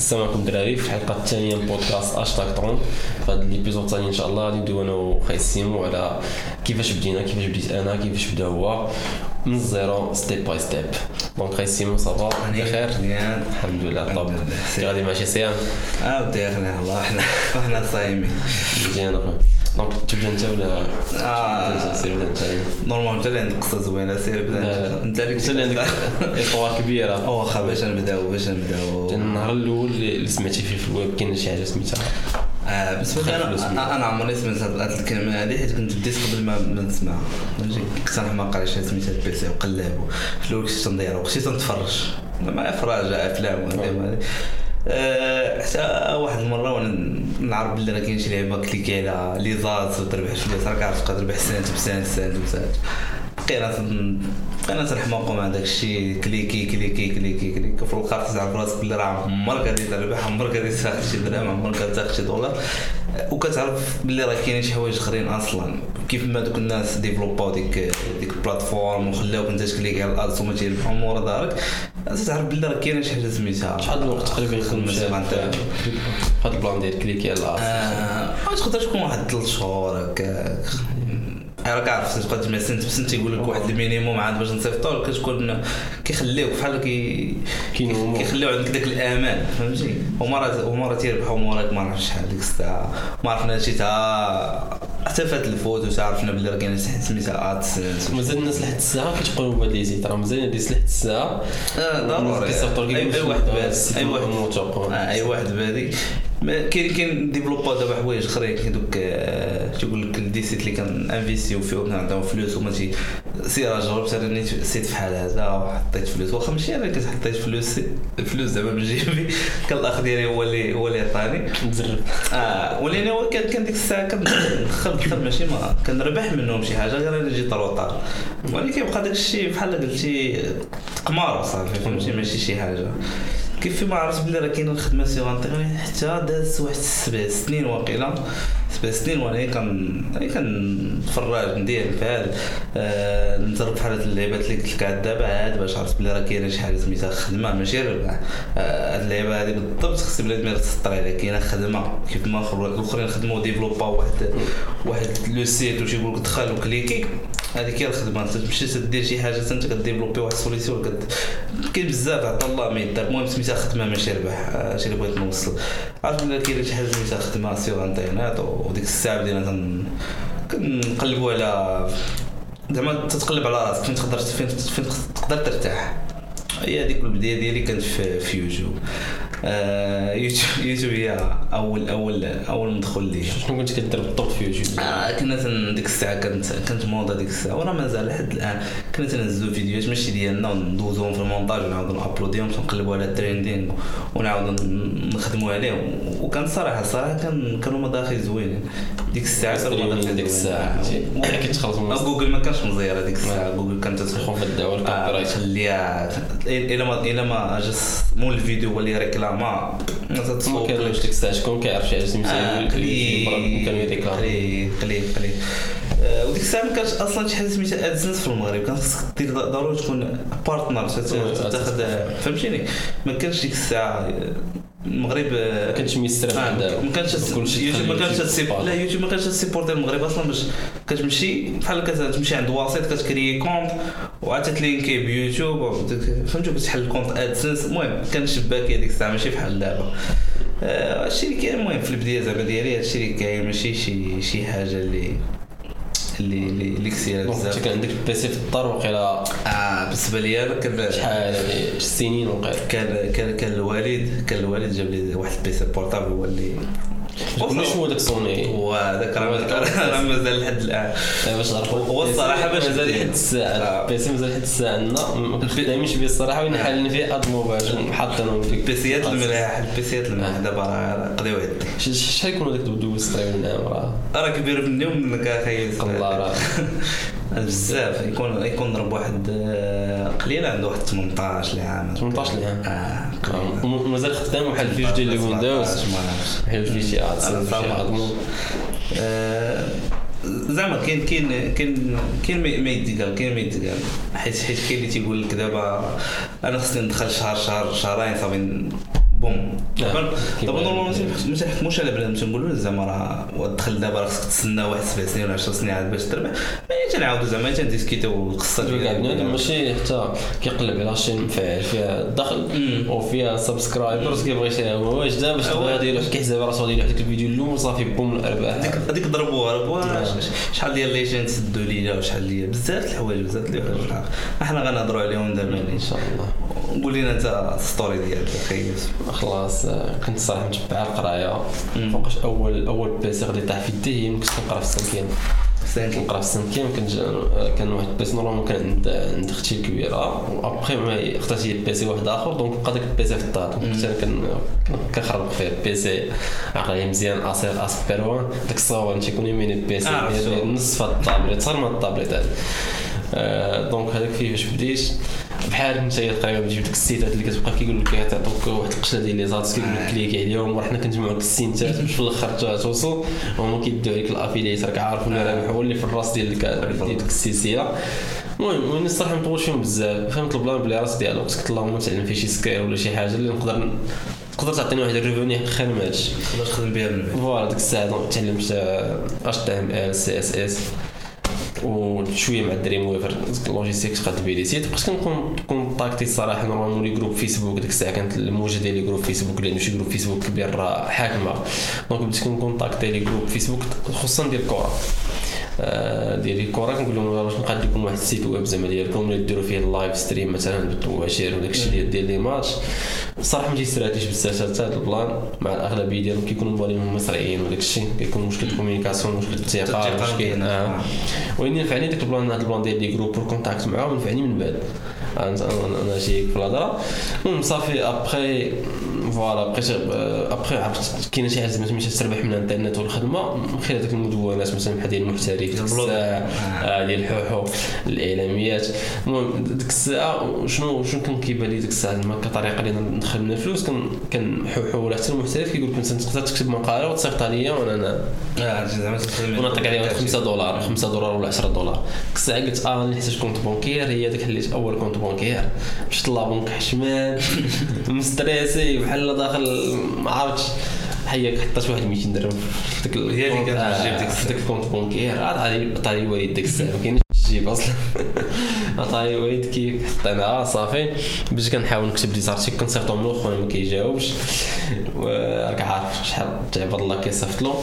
السلام عليكم الدراري في الحلقة الثانية من بودكاست اشتاك طرون في هذا ال épisode الثاني إن شاء الله غادي ندوي أنا وخاي سيمو على كيفاش بدينا كيفاش بديت أنا كيفاش بدأ هو. من ال zéro step by step donc خاي سيمو ça va بخير؟ الحمد لله طب. غادي ماشي صيام آه ودي الله إحنا إحنا صايمين. مزيان أخويا. donc تبدا انت ولا آه. سير ولا انت؟ normal انت اللي عندك قصه زوينه سير بدا انت اللي انت اللي عندك اطوار كبيرة. واخا باش نبداو باش نبداو النهار الأول اللي سمعتي فيه في الويب كاين شي حاجة سميتها؟ آه بالنسبة لي. أنا أنا عمرني سمعت هاد الكلمة هذه حيت كنت بديت قبل ما ما نسمعها. فهمتي كنت ما قريتش سميتها البي سي وقلاب في الأول كنت تندير وكنت تنتفرج مع افراج أفلام حتى واحد المرة وأنا نعرف بلي راه كاين شي لعبة كليكي على لي زات وتربح فلوس راك عارف تبقى تربح سنت بسنت سنت بسنت تن- بقينا تنحماقوا مع داك الشيء كليكي كليكي كليكي كليكي. في الآخر تعرف راسك بلي راه عمرك غادي تربح عمرك غادي تاخذ شي درهم عمرك غادي تاخذ شي دولار. وكتعرف بلي راه كاينين شي حوايج آخرين أصلا. كيف ما دوك الناس ديفلوباو ديك ديك البلاتفورم وخلاوك انت تكليكي على الادس وما تيربحوا من ورا دارك تعرف بلي راه كاينة شي حاجة سميتها. شحال الوقت تقريبا خدمت نتاع. هاد البلان ديال كليكي على الأرض. آه تقدر تكون واحد ثلاث شهور هكاك. راك عارف تبقى تجمع سنت بسنت يقول لك واحد المينيموم عاد باش نصيفطو كتكون كيخليوك بحال كي كاين. كيخليو عندك داك الامان فهمتي؟ ومرات ومرات تيربحوا ومرات ما عرفتش شحال ديك الساعة. ما عرفنا شي تا حتى فات الفوت وتعرفنا بلي راه كاينة سميتها ادسنس مازال الناس لحد الساعة كيتقولوا بهاد لي زيت راه مازال الناس لحد الساعة آه، ضروري. كيصيفطوا لك اي واحد بادي أي واحد موتوق آه، أي واحد بادي كاين كاين ديفلوبا دابا حوايج اخرين كاين دوك آه، تيقول لك الدي سيت اللي كان انفيستيو فيهم عندهم فلوس وما تي سير جربت أنا نيت سيت بحال هذا وحطيت فلوس. واخا ماشي أنا كنت حطيت فلوس الفلوس زعما من جيبي. كان الأخ ديالي هو اللي هو اللي عطاني. نزرب آه ولكن هو كان ديك الساعة كندخل دخل ماشي ما كنربح منهم شي حاجة غير أنا جيت روطار ولكن كيبقى داك الشيء بحال قلتي قمار صافي فهمتي؟ ماشي شي حاجة. كيف ما عرفت بلي راه كاينة الخدمة سيغ انترنيت حتى داز واحد سبع سنين واقيلا. سبع سنين وأنا كان كنتفرج ندير فعال آه نجرب بحال هاد اللعيبات اللي قلت لك عاد دابا عاد باش عرفت بلي راه كاينة شي حاجة سميتها خدمة. ماشي ربح آه، هاد اللعيبة هادي بالضبط خص بلاد ما تسطر عليها كاينة خدمة كيف ما خر- الأخرين خدموا ديفلوباو واحد واحد لو سيت وشي يقول لك دخل وكليكي هذيك هي الخدمة. تمشي تدير شي حاجة أنت كديفلوبي واحد السوليسيون. كاين بزاف عطا الله ما يدار المهم سميتها خدمة ماشي ربح. آه، هادشي اللي بغيت نوصل. عارف بلي كاين شي حاجة سميتها خدمة سيغ انترنت وديك الساعة بدينا. كنقلبوا على زعما تتقلب على راسك. فين تقدر فين تقدر ترتاح. هي هذيك البداية ديالي كانت في يوتيوب. آه يوتيوب يوتيوب هي اول اول أول مدخل ليا شنو كنت كدير بالضبط في يوتيوب؟ آه كنا ديك الساعة كانت كانت موضة ديك الساعة وراه مازال لحد الآن. كنا تنزلوا فيديوهات ماشي ديالنا وندوزوهم في المونتاج ونعاودوا ن uploadيهم تنقلبوا على ال trending ونعاودوا ن- نخدموا عليهم. وكان صراحة صراحة كان كانوا مداخل زوينين. ديك الساعة كانوا مداخل ديك الساعة. من آه، جوجل ما كانش مزير هذيك الساعة. جوجل كانت تدخل خوف الدعوه آه، الكوبي رايت خليها إلى ما إلى ما جس مول الفيديو هو اللي ريكلاما ما كانش ديك الساعة شكون كيعرف شي آه، قليل كانوا يريكلاموا قليل قليل قليل وديك الساعة ما كانش أصلا شي حاجة سميتها ادسنس في المغرب كان خصك دير ضروري تكون بارتنر تاخذ فهمتيني ما كانش ديك الساعة المغرب ما كانش ميسر آه، ما كانش يوتيوب ما كانش. لا يوتيوب ما كانش تسيبورتي المغرب أصلا باش كتمشي بحال كتمشي عند واسيط كتكري compte وعاد تلينكي بيوتيوب وت- فهمتي كتحل compte AdSense المهم كان شباكي هذيك الساعة ماشي بحال دابا. آه، هادشي اللي كاين المهم في البداية زعما ديالي هادشي اللي كاين ماشي شي شي حاجة اللي اللي اللي كثيره بزاف. كان عندك ال PC في الدار وقيلا آه بالنسبة لي أنا كان شحال هادي سنين وقيلا كان كان كان الوالد كان الوالد جاب لي واحد ال PC portable هو اللي كلش هو داك سوني وهذاك راه راه مازال لحد الآن. باش هو الصراحة باش مازال. لحد الساعة آه. ال PC مازال لحد الساعة عندنا. ما خدامينش به الصراحة وين حالنا فيه أد مباشر حاطينهم فيك. البيسيات الملاح البيسيات الملاح دابا راه قضيو ش- شحال يكونوا داك دوز تقريبا نعم راه راه كبير مني ومنك أخي الله راه. بزاف. يكون يكون ضرب واحد آه، قليل عنده واحد 18 عام 18 عام. آه قليل. وم- مازال خدام في جوج ديال الويندوز 17 ما عرفتش. بحال في شي اد أنا شي صراحة. اد مو- آه، زعما كاين كاين كاين كاين ما- ما يتقال كاين ما يتقال. حيت حيت كاين اللي تيقول لك دابا أنا خصني ندخل شهر شهر شهرين صافي بوم. آه. دابا normalement ما تنحكموش على بنادم. تنقولوا له زعما راه دخل دابا راه خصك تسنى واحد سبع سنين ولا 10 سنين عاد باش تربح. mais تنعاودوا زعما تنديسكيتيو القصة كاع بنادم ديال ماشي حتى كيقلب على شي مفعل فيها الدخل. وفيها subscribers كيبغي شي هو واش دا باش تبغي غادي يروح كيحسب راسو غادي يروح ديك الفيديو الأول صافي بوم الأرباح. هذيك هذيك ضربوها ضربوها. شحال ديال les AdSense سدوا لينا وشحال ديال بزاف الحوايج بزاف د الحوايج. إحنا غنهضروا عليهم دابا إن شاء الله. قول لنا انت ال story ديالك أخي خلاص كنت صراحة متبع القراية. فوقاش اول أول PC غادي طاح في يدي هي كنت كنقرا في cinquième كنقرا في ال cinquième كان كان واحد ال PC normalement كان عند عند أختي الكبيرة. وأبخي ما اختارت هي PC واحد آخر donc بقى داك ال PC في الدار. كنت أنا كن- كن- كنخربق فيه بيسي عقلي مزيان اصير اسبيروان داك الصور تيكون يمين البيسي آه، نصف هاد الطابليت صار ما الطابليت آه، دونك هذاك كيفاش بديت؟ بحال انت تقريبا تجيب ديك السيتات اللي كتبقى كيقول لك تعطوك واحد القشره ديال لي زات كيقول لك كليكي عليهم وحنا كنجمعوا لك السينتات باش في الآخر توصل وهما كيديو عليك الأفيليت راك عارف ولا رابح هو اللي في الراس ديال ديال ديك السلسلة. المهم وأنا الصراحة ما نطولش فيهم بزاف. فهمت البلان بلي راس ديالو قلت اللهم تعلم فيه شي سكير ولا شي حاجة اللي نقدر تقدر تعطيني واحد ال revenu خير ما هادشي. تقدر تخدم بها من بعد voilà ديك الساعة تعلمت اش تي ام ال سي اس اس وشوية مع Dreamweaver بي les sites. بقيت كنكونتاكتي الصراحه normalement les groupes Facebook ديك الساعة. كانت الموجة ديال les groupes Facebook لأنه شي groupe Facebook كبير راه حاكمة. donc بديت كنكونتاكتي les groupes Facebook خصوصا ديال الكره ديال الكره كنقول لهم واش نقاد لكم واحد ال site web زعما ديالكم اللي ديروا فيه ال live stream مثلا بالمباشر وداك الشيء ديال ديال les matchs الصراحه ما تيستراتيش بزاف حتى هذا ال plan مع الأغلبية ديالهم كيكونوا موالين مصريين وداك الشيء كيكون مشكل communication مشكل الثقه مشكل كاينة. آه. وين نفعني داك ال plan هذا ال plan ديال les groupes pour contact معاهم نفعني من بعد أنا جايك في الهضرة المهم صافي après voilà بقيت آه، ابخي عرفت؟ كاينة شي حاجة زعما ماشي تربح من الإنترنت والخدمة من خلال ديك المدونات مثلا بحال ديال المحترف. الساعة آه، ديال الحوحو الإعلاميات. المهم ديك الساعة شنو شنو كان كيبان لي ديك الساعة؟ زعما كطريقة اللي ندخل منها الفلوس كان كان حوحو ولا حتى المحترف كيقول لك انت تقدر تكتب مقالة وتصيفط عليا وأنا أنا ونعطيك عليها 5 دولار 5 دولار ولا 10 دولار. ديك الساعة قلت آه اللي نحتاج compte bancaire هي ديك حليت أول compte bancaire. مشيت la banque حشمان مستريسي بحال داخل ما عرفتش حياك حطيت واحد 200 درهم في ديك هي اللي كانت آه، تجيب ديك في. ديك ال compte bancaire عاد عادي عطاني الوالد ديك الساعة ما كاينش الجيب أصلا. عطاني الوالد كي حطيناها صافي. باش كنحاول نكتب دي زارتيك كنصيفطهم له خويا ما كيجاوبش. وراك عارف شحال تعبد الله كيصيفط له.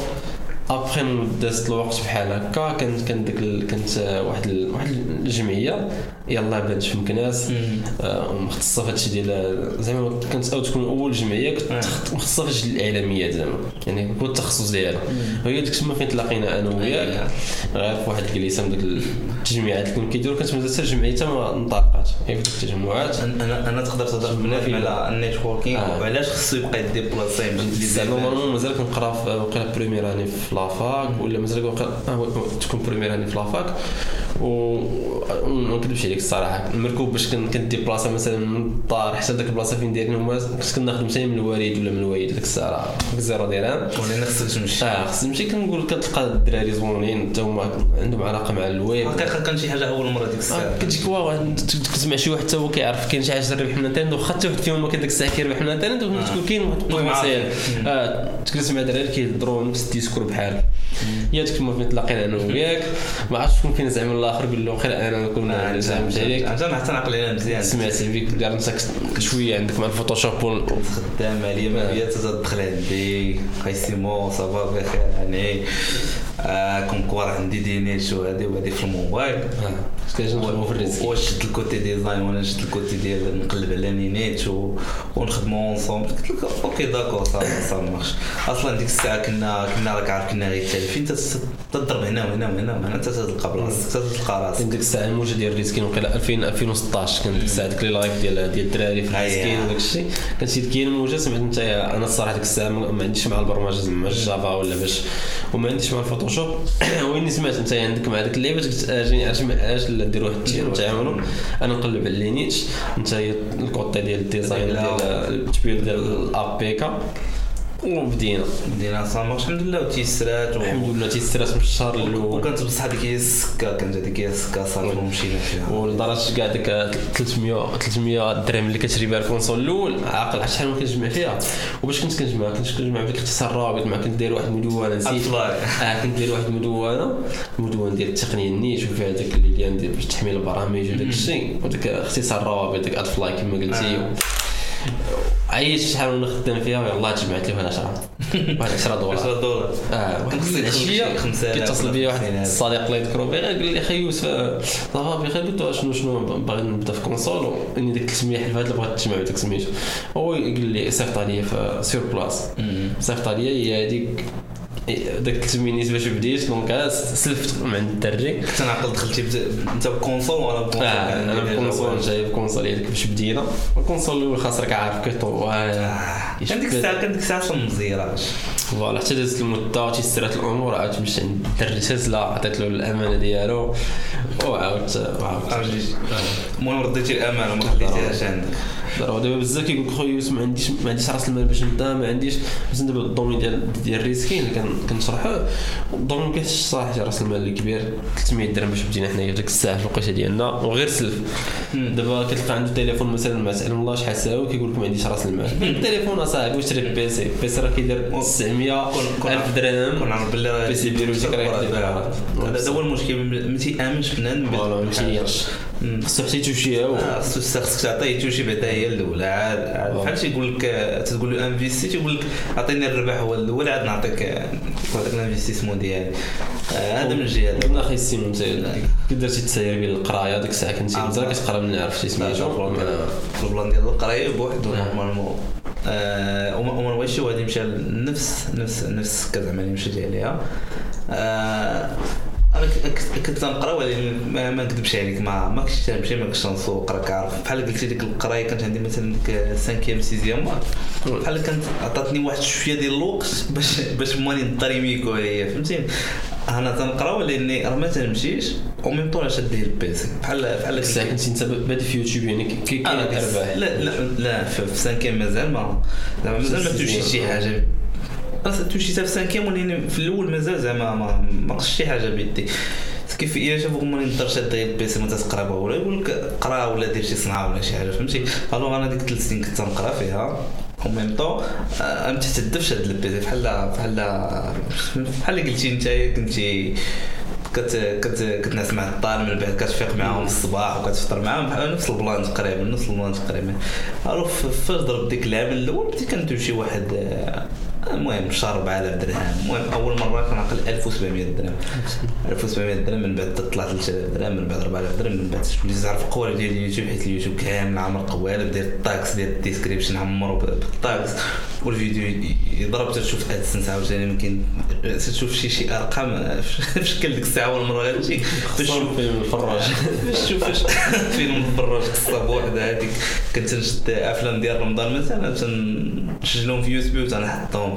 ابخي دازت الوقت بحال هكا كانت كانت ديك كانت آه، واحد ال- واحد الجمعية. يلاه بلاد في مكناس آه، مختصة في هادشي ديال زعما كانت أو تكون أول جمعية كنت آه. مختصة في الاعلاميات زعما. يعني هو التخصص ديالها. وهي ديك تما فين تلاقينا أنا وياك. غير في واحد الجليسة من ديك التجميعات اللي كانوا كيديروا. كانت مازال حتى الجمعية ما نطاقات هي في التجمعات أنا أنا تقدر تهضر في- على ال networking آه. وعلاش خصو يبقى يديبلاسي باش زعما normalement مازال كنقرا في première année في la fac ولا مازال آه، تكون première année في la fac وما نكذبش عليك الصراحة. المركوب باش كن- كنديبلاصا مثلا من الدار حتى ديك البلاصة فين دايرين هما كنت كناخذ مثلا من الوالد ولا من الوالد ديك الساعة. ديك الزيرو درهم ولينا خصك تمشي آه خص نمشي. كنقول كتلقى الدراري زوينين حتى هما عندهم علاقة مع الويب حقيقه كان شي حاجة أول مرة ديك آه، الساعة كتجيك waouh كتسمع شي واحد حتى هو كيعرف كاين شي حاجة تربح من الانترنت واخا حتى واحد فيهم كان ديك الساعة كيربح من الانترنت وتكون كاين واحد عارف. آه تجلس مع دراري كيهضروا نفس ال discours بحالك هي ديك فين تلاقينا أنا وياك. ما عرفتش شكون فينا زعما الآخر قال له خير أنا آه، كنا زعما عليك عشان حتى نعقل عليها مزيان. سمعت فيك دار نفسك شوية عندك مع الفوتوشوب خدام عليا ما هي تدخل عندي. خايسيمو ça va بخير يعني. آه كونكور عندي دينيش وهادي وهادي في الموبايل. الريسك واش شد الكوتي ديزاين وأنا شد الكوتي ديال نقلب على نينيت و... ونخدموا اونصومبل قلت لك أوكي داكور صافي صافي مارش أصلا ديك الساعة كنا كنا راك عارف كنا غير التالفين تت- تضرب هنا وهنا وهنا؟ وهنا انت تلقى بلاصتك تلقى راسك. ديك الساعة الموجة ديال الريسكين وقيلا 2000 2016 كان ديك الساعة ديك اللايف ديال ديال الدراري في. الريسكين وداك الشيء. كان شي كاين الموجة سمعت انت أنا الصراحة ديك الساعة ما عنديش مع البرمجة زعما ال Java ولا باش وما عنديش مع ال Photoshop وين سمعت انت عندك مع ديك اللعبه قلت أجي علاش ما علاش لا ندير واحد نتعاونوا أنا نقلب على les niches انت هي ال côté ديال ال design ديال التبيل ديال الاب بيكا وبدينا بدينا. صامغ الحمد لله وتيسرات و... الحمد لله تيسرات من الشهر الأول. وكانت بصح هذيك هي السكة كانت هذيك هي السكة صافي ومشينا فيها. ولدرجه كاع ديك 300 300 درهم اللي كتشري بها ال console الأول. عاقل شحال ما كنجمع فيها. وباش كنت كنجمع كنت كنجمع بديك اختصار الرابط ما كنت داير واحد المدونة نسيت. آه كنت داير واحد المدونة. المدونة ديال التقنية النيت وفيها داك اللي ديال باش تحمي البرامج وداك الشيء. وداك اختصار الروابط ديك AdFly كما قلتي. آه. عييت شحال وأنا خدام فيها ويلاه جمعت لي واحد 10 واحد 10 دولار. 10 دولار. آه واحد العشيه 5000 كيتصل بيا واحد. الصديق الله يذكره بخير قال لي خي يوسف آه، ça va بخير قلت له شنو شنو باغي نبدأ في console وإني ديك 300 حلفات اللي بغات تجمع ديك سميتو هو قال لي صيفط عليا في sur place صيفط عليا هي هذيك داك 300 نيت باش بديت donc آه، سلفت من عند الدري. كنت نعقل دخلتي انت ب console ولا ب console؟ كان أنا عندي ال console جوال. جايب console هذيك باش بدينا. ال console الأول خاصك عارف كيطول آه، كان ديك الساعة كان ديك الساعة أصلا مزيراش voilà حتى دازت المدة تيسرات الأمور عاد مشى عند الدري تسلا عطيت له الأمانة ديالو. وعاودت عاودت عرفتي المهم رديتي الأمانة ما خليتيهاش عندك. ضربوا دابا بزاف كيقول لك خويا يوسف ما عنديش ما عنديش رأس المال باش نبدأ ما عنديش بس دابا ال domaine ديال ديال ال reskin اللي كن- كنشرحوه ال domaine كاينش صراحة رأس المال اللي كبير 300 درهم باش بدينا حنايا ديك الساعة في الوقيته ديالنا وغير سلف. دابا كتلقى عنده تليفون مثلا ما تعلم الله شحال ساوي كيقول لك ما عنديش رأس المال. التليفون أصاحبي واشتري PC PC راه كيدير 900 كون- 1000 درهم. كنعرف باللي راه PC bureautique راه. هذا هو المشكل ما تيأمنش بنادم ما تيقش خصو حتى يتوشيها هو. آه، خصك خصك تعطيه توشي بعدا هي الأولى. عاد آه. بحال شي يقول لك آه، تقول له investis تيقول لك عطيني الربح هو الأول عاد نعطيك آه، هذاك ال investissement ديالي. آه، هذا من جهة. قلنا أخي السيمون انت كي درتي التسير ديال القراية ديك الساعة كنتي آه. مزال كتقرا من عرفتي سميتو ال plan ديال القراية بوحدو آه. normalement. آه، وما وما نبغيش شي واحد يمشي نفس نفس نفس السكه زعما اللي مشيت عليها آه، أنا كنت نقرأ ولكن ما, ما نكذبش عليك ما ما كنتش تمشي ما كنتش نسوق راك عارف بحال قلتي ديك القراية كانت عندي مثلا 5 sixième بحال كانت عطاتني واحد شوية ديال الوقت باش باش ماني نطريميكو هي فهمتي؟ أنا تنقرأ ولكن راه ما تنمشيش au même temps شاد لي ال PC بحال بحال الساعة كنتي انت بادي في يوتيوب يعني كاين آه، ارباح لا لا لا في في cinquième مازال ما زعما مازال ما توشي شي حاجة. حتى في cinquième ولكن في الأول مازال زعما ما قصش شي حاجة بيدي. كيف إلا شافوك ما نقدرش تدير ال PC ما تقرا بها ولا يقول لك قرا ولا دير شي صنعه ولا شي حاجة فهمتي؟ alors أنا ديك ثلاث سنين كنت نقرا فيها. au même temps ما تحتدفش هاد PC بحال بحال بحال قلتي أنت كنتي كت كت كتنعس مع الطال من بعد كتفيق معاهم الصباح وكتفطر معاهم بحال نفس ال plan تقريبا نفس ال plan تقريبا. عرف فاش ضرب ديك العام الأول بديت كنمشي واحد آه، المهم شهر 4000 درهم. المهم أول مرة كنعقل 1700 درهم. 1700 درهم من بعد طلعت 3000 درهم من بعد 4000 درهم من بعد وليت نعرف القوالب ديال اليوتيوب حيت اليوتيوب كامل عامر قوالب ديال ال tags ديال ال description عمرو بال tags والفيديو يضرب تشوف AdSense عاوتاني يمكن تشوف شي شي أرقام. في شكل ديك الساعة اول مرة باش صور فيلم الفراج باش تشوف فيلم الفراج قصة بوحدها هذيك كنت نشد أفلام ديال رمضان مثلا تنسجلهم في USB وتنحطهم.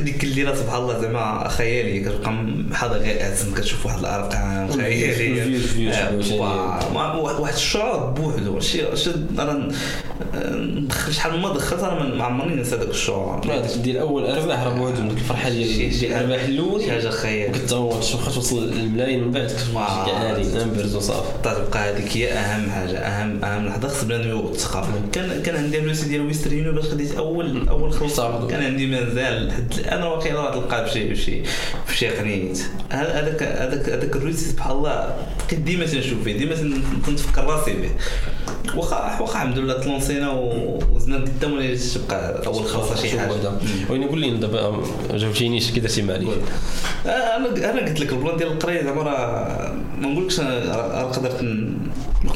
ديك الليلة سبحان الله زعما خيالي. كتبقى حاضر غير اسم كتشوف واحد الأرقام خياليه ال views آه، واحد الشعور بوحدو. شي شي أنا ندخل شحال ما دخلت أنا ما- عمرني ننسى داك الشعور. هذاك ديال اول ارباح راه بوحدهم ديك الفرحة ديال الارباح الأول شي حاجة خيالية. كتصور تشوف خاص توصل للملايين. من بعد عالي. numbers وصافي تبقى هذيك هي أهم حاجة. اهم أهم لحظة خص بنادم يوثقها كان كان عندي ال reçu ديال Western Union باش خديت اول أول صافي. كان عندي مازال الان واقيلا راه تلقاه بشي بشي بشي قنيت هذاك هذاك هذاك ال reçu سبحان الله بقيت ديما تنشوف فيه ديما تن- تنتفكر راسي به واخا واخا الحمد لله تلونسينا و- وزدنا قدام ولا تبقى أول خلطه شي حاجة. وين قول لي دابا ما جاوبتينيش كي درتي مع علي. آه، أنا أنا قلت لك ال plan ديال القرايه زعما راه ما نقولكش راه قدرت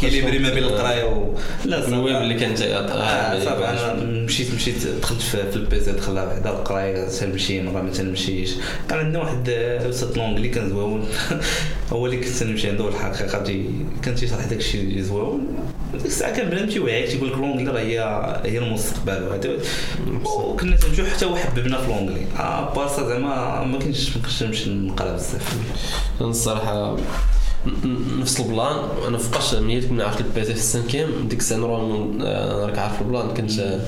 نكيليبري ما بين القراية و لا. الويب اللي كان جاي آه، صافي أنا مشيت مشيت دخلت في, البيزي دخلها بعدا القراية تنمشي مرة ما تنمشيش. كان عندنا واحد آه، أستاذ l'anglais كان زوين هو اللي كنت نمشي عنده الحقيقة كان تيشرح داك الشيء اللي زوين ديك الساعة كان بنادم تيوعيك تيقول لك l'anglais راه هي هي المستقبل وهذا وكنا تنمشيو حتى وحببنا في l'anglais آه بارسا زعما ما كنتش ما كنتش نمشي نقرا بزاف. الصراحة نفس ال plan. أنا فوقاش ملي كنا عرفت البيتي في ال cinquième ديك الساعة آه، راك عارف ال plan. كنت كنت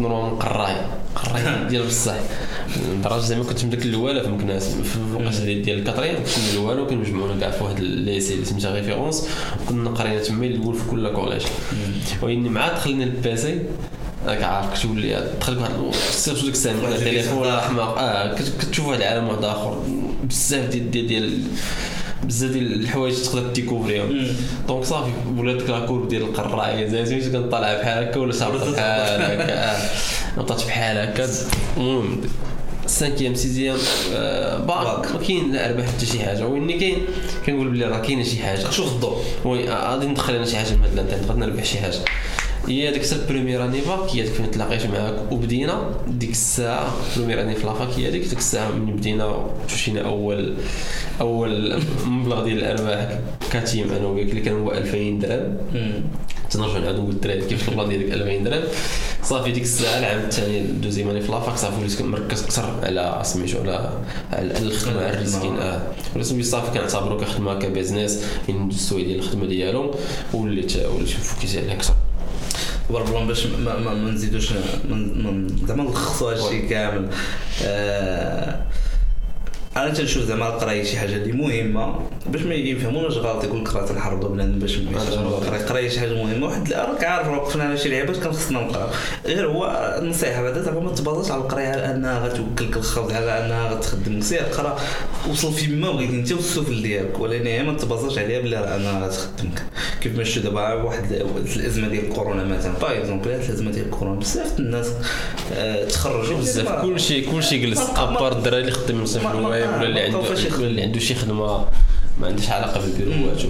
normalement قراي قراي ديال بصح. لدرجه زعما كنت من داك الاولى في مكناس في الوقت ديال ال quatrième كنت من الاولى وكنجمعونا كاع في واحد ال lycée اللي سميتها Référence. وكنا قرينا تما الأول في كل collège ولكن مع دخلنا الباسي راك عارف كتولي دخلك واحد surtout ديك الساعة التليفون ولا حماق آه كت- كتشوف واحد العالم واحد آخر. بزاف ديال ديال ديال بزاف ديال الحوايج تقدر تديكوفريهم donc صافي ولات la courbe ديال القراية زي سميتو كنطلع بحال هكا ولا صافي بحال هكا. آه. نطات بحال هكا. المهم cinquième sixième آه، باك. ما كاين لا ربح حتى شي حاجة. واني كاين؟ كنقول بلي راه كاينة شي حاجة. شوف الضوء. oui آه، غادي ندخل أنا شي حاجة من هاد الأنترنت. غادي نربح شي حاجة. هي ديك الساعة ال première année fac هي ديك فين تلاقيت معاك وبدينا ديك الساعة ال première année في la fac هي ديك ديك الساعة من بدينا مشينا اول أول مبلغ ديال الأرباح ك team أنا وياك اللي كان هو 2000 درهم. تنرجع نعاودو الدراري كيف المبلغ ديالك 2000 درهم. صافي ديك الساعة العام الثاني deuxième année في la fac صافي وليت مركز أكثر على سميتو على على الخدمة على ال reskin آه. وليت صافي كنعتبرو كخدمة ك business ندوز ال suivi ديال الخدمة ديالو وليت وليت focus عليها أكثر الله باش ما, ما, ما نزيدوش زعما نلخصوا هادشي كامل. آه أنا تنشوف زعما القرايه شي حاجة اللي مهمة باش ما يفهموناش غلط يقول لك راه تنحرضوا بنادم باش ما يفهمش القرايه شي حاجة مهمة. واحد راك عارف راه وقفنا على شي لعيبات كان خصنا نقرأ. غير هو النصيحة بعدا زعما ما تبازاش على القراية على أنها غتوكلك الخبز على أنها غتخدمك سير قرا وصل فين ما بغيتي أنت والسفل ديالك. ولكن هي ما تبازاش عليها بلي راه أنها غتخدمك. كيف ما شفتوا دابا واحد الأزمة ديال كورونا مثلا. par exemple الأزمة ديال كورونا بزاف الناس آه، تخرجوا بزاف. كلشي كلشي جلس. à part الدراري اللي ما- الويب ولا اللي عنده. ولا اللي عنده شي خدمة ما عندهاش علاقة بالبيروات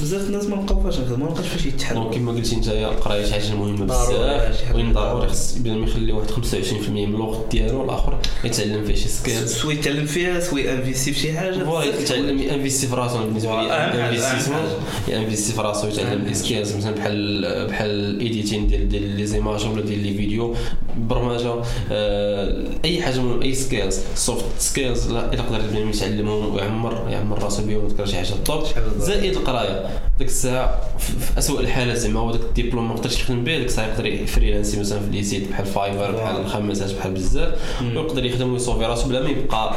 بزاف الناس ما لقاو فاش نخدموا ما لقاش فاش donc يتحركوا كما قلتي انت القرايه شي حاجة مهمه بزاف. وين ضروري. خص بلا ما يخلي واحد 25% من الوقت ديالو الآخر يتعلم فيه شي skills soit يتعلم فيها soit انفيستي في شي حاجة voilà يتعلم ينفيستي في راسو أنا بالنسبة لي investissement. ينفيستي في راسو يتعلم les. skills مثلا بحال بحال ال editing ديال ديال les images ولا ديال les vidéos برمجة آه، أي حاجة من أي skills soft skills لا إلا قدر البنادم يتعلمهم ويعمر يعمر راسو بهم ويذكر شي حاجة بالضبط. زائد القراية. ديك الساعة في اسوء الحالات زعما هو داك الدبلوم ما يقدرش يخدم به ديك الساعة يقدر يفريلانسي مثلا في les sites بحال Fiverr بحال الخمسات بحال بزاف. ويقدر يخدم ويصوفي راسو بلا ما يبقى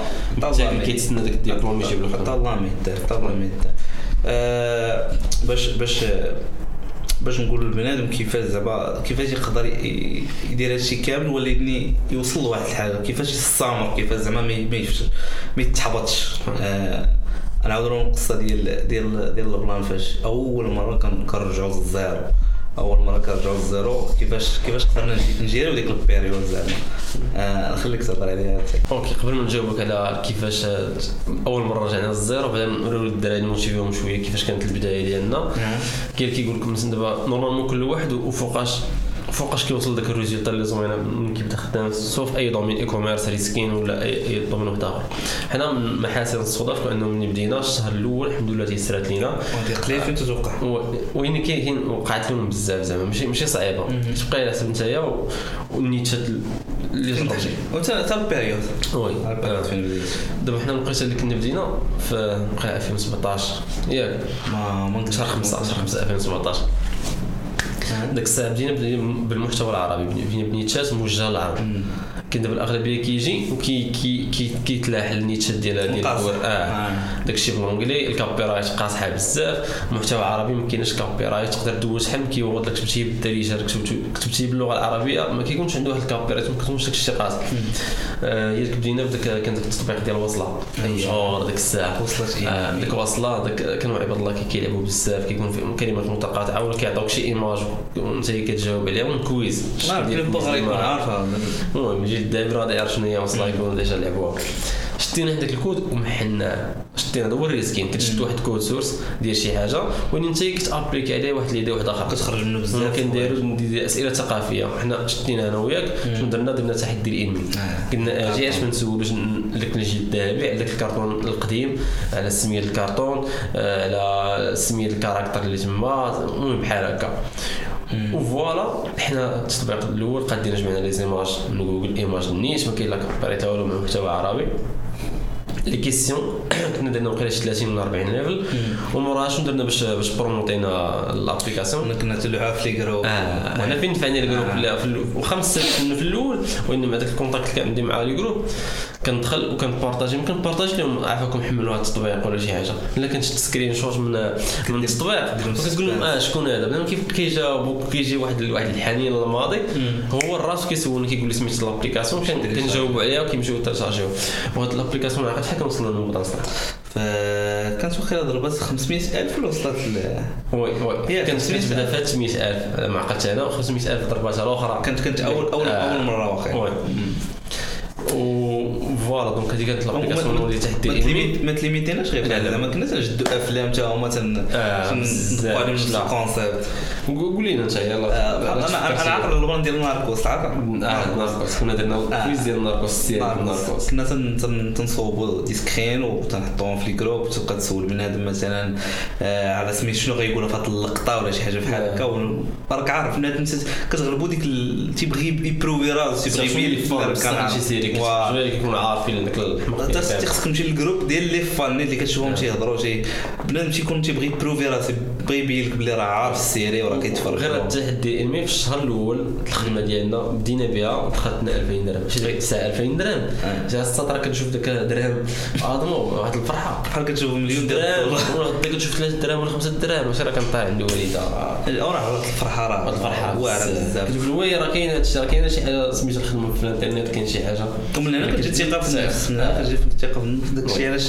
كيتسنى داك الدبلوم يجيب له خدمة. الله ما يدار الله ما يدار باش باش باش نقول للبنادم كيفاش زعما كيفاش يقدر يدير هادشي كامل ولكن يوصل لواحد الحاجة. كيفاش يستمر كيفاش زعما ما ي- ما يفش- ما يتحبطش. آه، أنا عاود لهم القصة ديال ديال ديال ال plan فاش أول مرة كن- كنرجعوا لل zéro أول مرة كنرجعوا لل zéro كيفاش كيفاش قدرنا نجي- نجيريو ديك ال période زعما. آه، نخليك تهضر عليها أنت. OK قبل ما نجاوبك على كيفاش أول مرة رجعنا لل zéro بعدا نوريو الدراري نموتيفيهم شوية كيفاش كانت البداية ديالنا. كاين اللي كيقول لكم دابا normalement كل واحد وفوقاش فوقاش كيوصل داك ال résultat اللي زوينة من كيبدا خدام ف أي domaine e-commerce reskin ولا اي أي domaine واحد آخر. حنا من محاسن الصدف انه ملي بدينا الشهر الأول الحمد لله تيسرات لينا. وهذه قليل فين تتوقع وين كاين وقعت لهم بزاف زعما ماشي ماشي صعيبة. تبقى على حسب نتايا وال niche ات اللي فين تخرج تجي وانت حتى ال période. oui. بديت؟ دابا حنا الوقيته اللي كنا بدينا في وقع 2017 ياك. ما ما شهر 5 شهر 5 2017 ديك الساعة بدينا بالمحتوى العربي بدينا ب niche ات موجهه للعرب كاين دابا الاغلبيه كيجي وكي كي كي كيتلاح ال niche ات ديال. الكور. آه. آه. داك الشيء ب l'anglais ال copyright قاصحه بزاف. المحتوى العربي ما كاينش copyright تقدر دوز شحال ما كيوغد لك كتبتي بالدارجه كتبتي كتبتي باللغة العربية ما كيكونش عنده واحد ال copyright ما كتكونش داك الشيء قاصح آه، ديك بدينا بداك كان داك التطبيق ديال وصلة. أيوة. مشهور ديك الساعة. وصلت إيه. آه، ديك وصلة داك كانوا عباد الله كي- كيلعبوا بزاف كيكون في كلمات متقاطعه ولا كيعطوك شي image وأنت كتجاوب عليها و un quiz. عارفة. المهم الدابر هذا يعرف شنو هي وصله يكون déjà لعبوها شدينا هذاك الكود ومحناه شدينا هذا هو ال reskin. كتشد واحد code source ديال شي حاجة وين انت كتابليكي عليه واحد l'idée واحد آخر. كتخرج منه بزاف. كنديروا ندير أسئلة ثقافية. حنا شدينا أنا وياك شنو درنا؟ درنا تحدي العلمي آه. قلنا أجي اش ما نسولوش لك الجيل الذهبي على داك الكرتون القديم على سميه الكرتون آه، على سميه ال character اللي تما. المهم بحال هكا. و voilà حنا التطبيق الأول قادين جمعنا les images من Google Images نيت ما كاين la copyright والو مع محتوى عربي les questions كنا درنا وقيلا شي 30 ولا 40 level وموراها شنو درنا باش باش بروموتينا l'application كنا تلوحها في les groupes آه أنا فين نفعني ال groupe آه. لا في ال- وخمس سنين في الأول وانما هذاك ال contact اللي كان عندي مع les groupes كندخل وكنبارطاجي ممكن نبارطاجي لهم عافاكم حملوا هذا التطبيق ولا شي حاجة. إلا كنت شفت screenshot من من التطبيق وكتقول لهم آه شكون هذا؟ بنادم كيف كيجاوبوك كيجي واحد واحد الحنين للماضي هو الراس كيسولني كيقول لي سميت ال application كن- كنجاوبوا عليها وكيمشيو يتشارجيو وهاد ال application عقلت شحال كنوصل للنقطه أصلا فكانت وأخيرا ضربات 500000 ولا وصلت ل oui oui. كانت 500,000. كتبدا فيها 800000 ما عقلتش أنا و 500000 ضرباتها الاخرى كانت كانت اول اول آه. أول مرة وأخيرا oui و voilà donc هذه كانت ال application اللي تحت ما ما تليميتيناش غير لا، لا. بحال زعما كنا تنجدوا أفلام تا هما تن آه، على نفس. ال concept قول لنا انت يلا آه، أنا عارف ال plan ديال ناركوس عارف آه ناركوس كنا درنا آه. ال quiz ديال ناركوس ديال ناركوس كنا تن- تن- تنصوبوا des screens وتنحطوهم في ال groupe وتبقى تسول بنادم مثلا آه، على سميت شنو غيقولوا في هذه اللقطة ولا شي حاجة بحال آه. هكا راك عارف بنادم كتغلبوا ديك تيبغي يبروفي راسو تيبغي يبين. شي série كيفاش كيكونوا عارفين الحمق انت خصك تمشي لل groupe ديال les fans اللي كتشوفهم. تيهضروا شي بنادم تيكون تيبغي يبروفي راسو يبغي يبين لك بلي راه عارف ال série وراه كيتفرج غير التحدي العلمي في الشهر الأول الخدمة ديالنا بدينا بها دخلتنا 2000 درهم. ماشي ديك الساعة 2000 درهم. آه. جا السطر كتشوف داك درهم اضمو واحد الفرحة. بحال كتشوف مليون درهم. وغدا كتشوف 3 دراهم ولا 5 دراهم واش راه كنطلع عندي وليده وراه هاد الفرحة راه الفرحة واعرة بزاف. كتقول oui راه كاين هادشي راه كاينة شي حاجة سميتها الخدمة في الانترنت كاين شي حاجة. ومن هنا كتجي الثقة في النفس. من هنا كتجي الثقة في النفس. داك الشيء علاش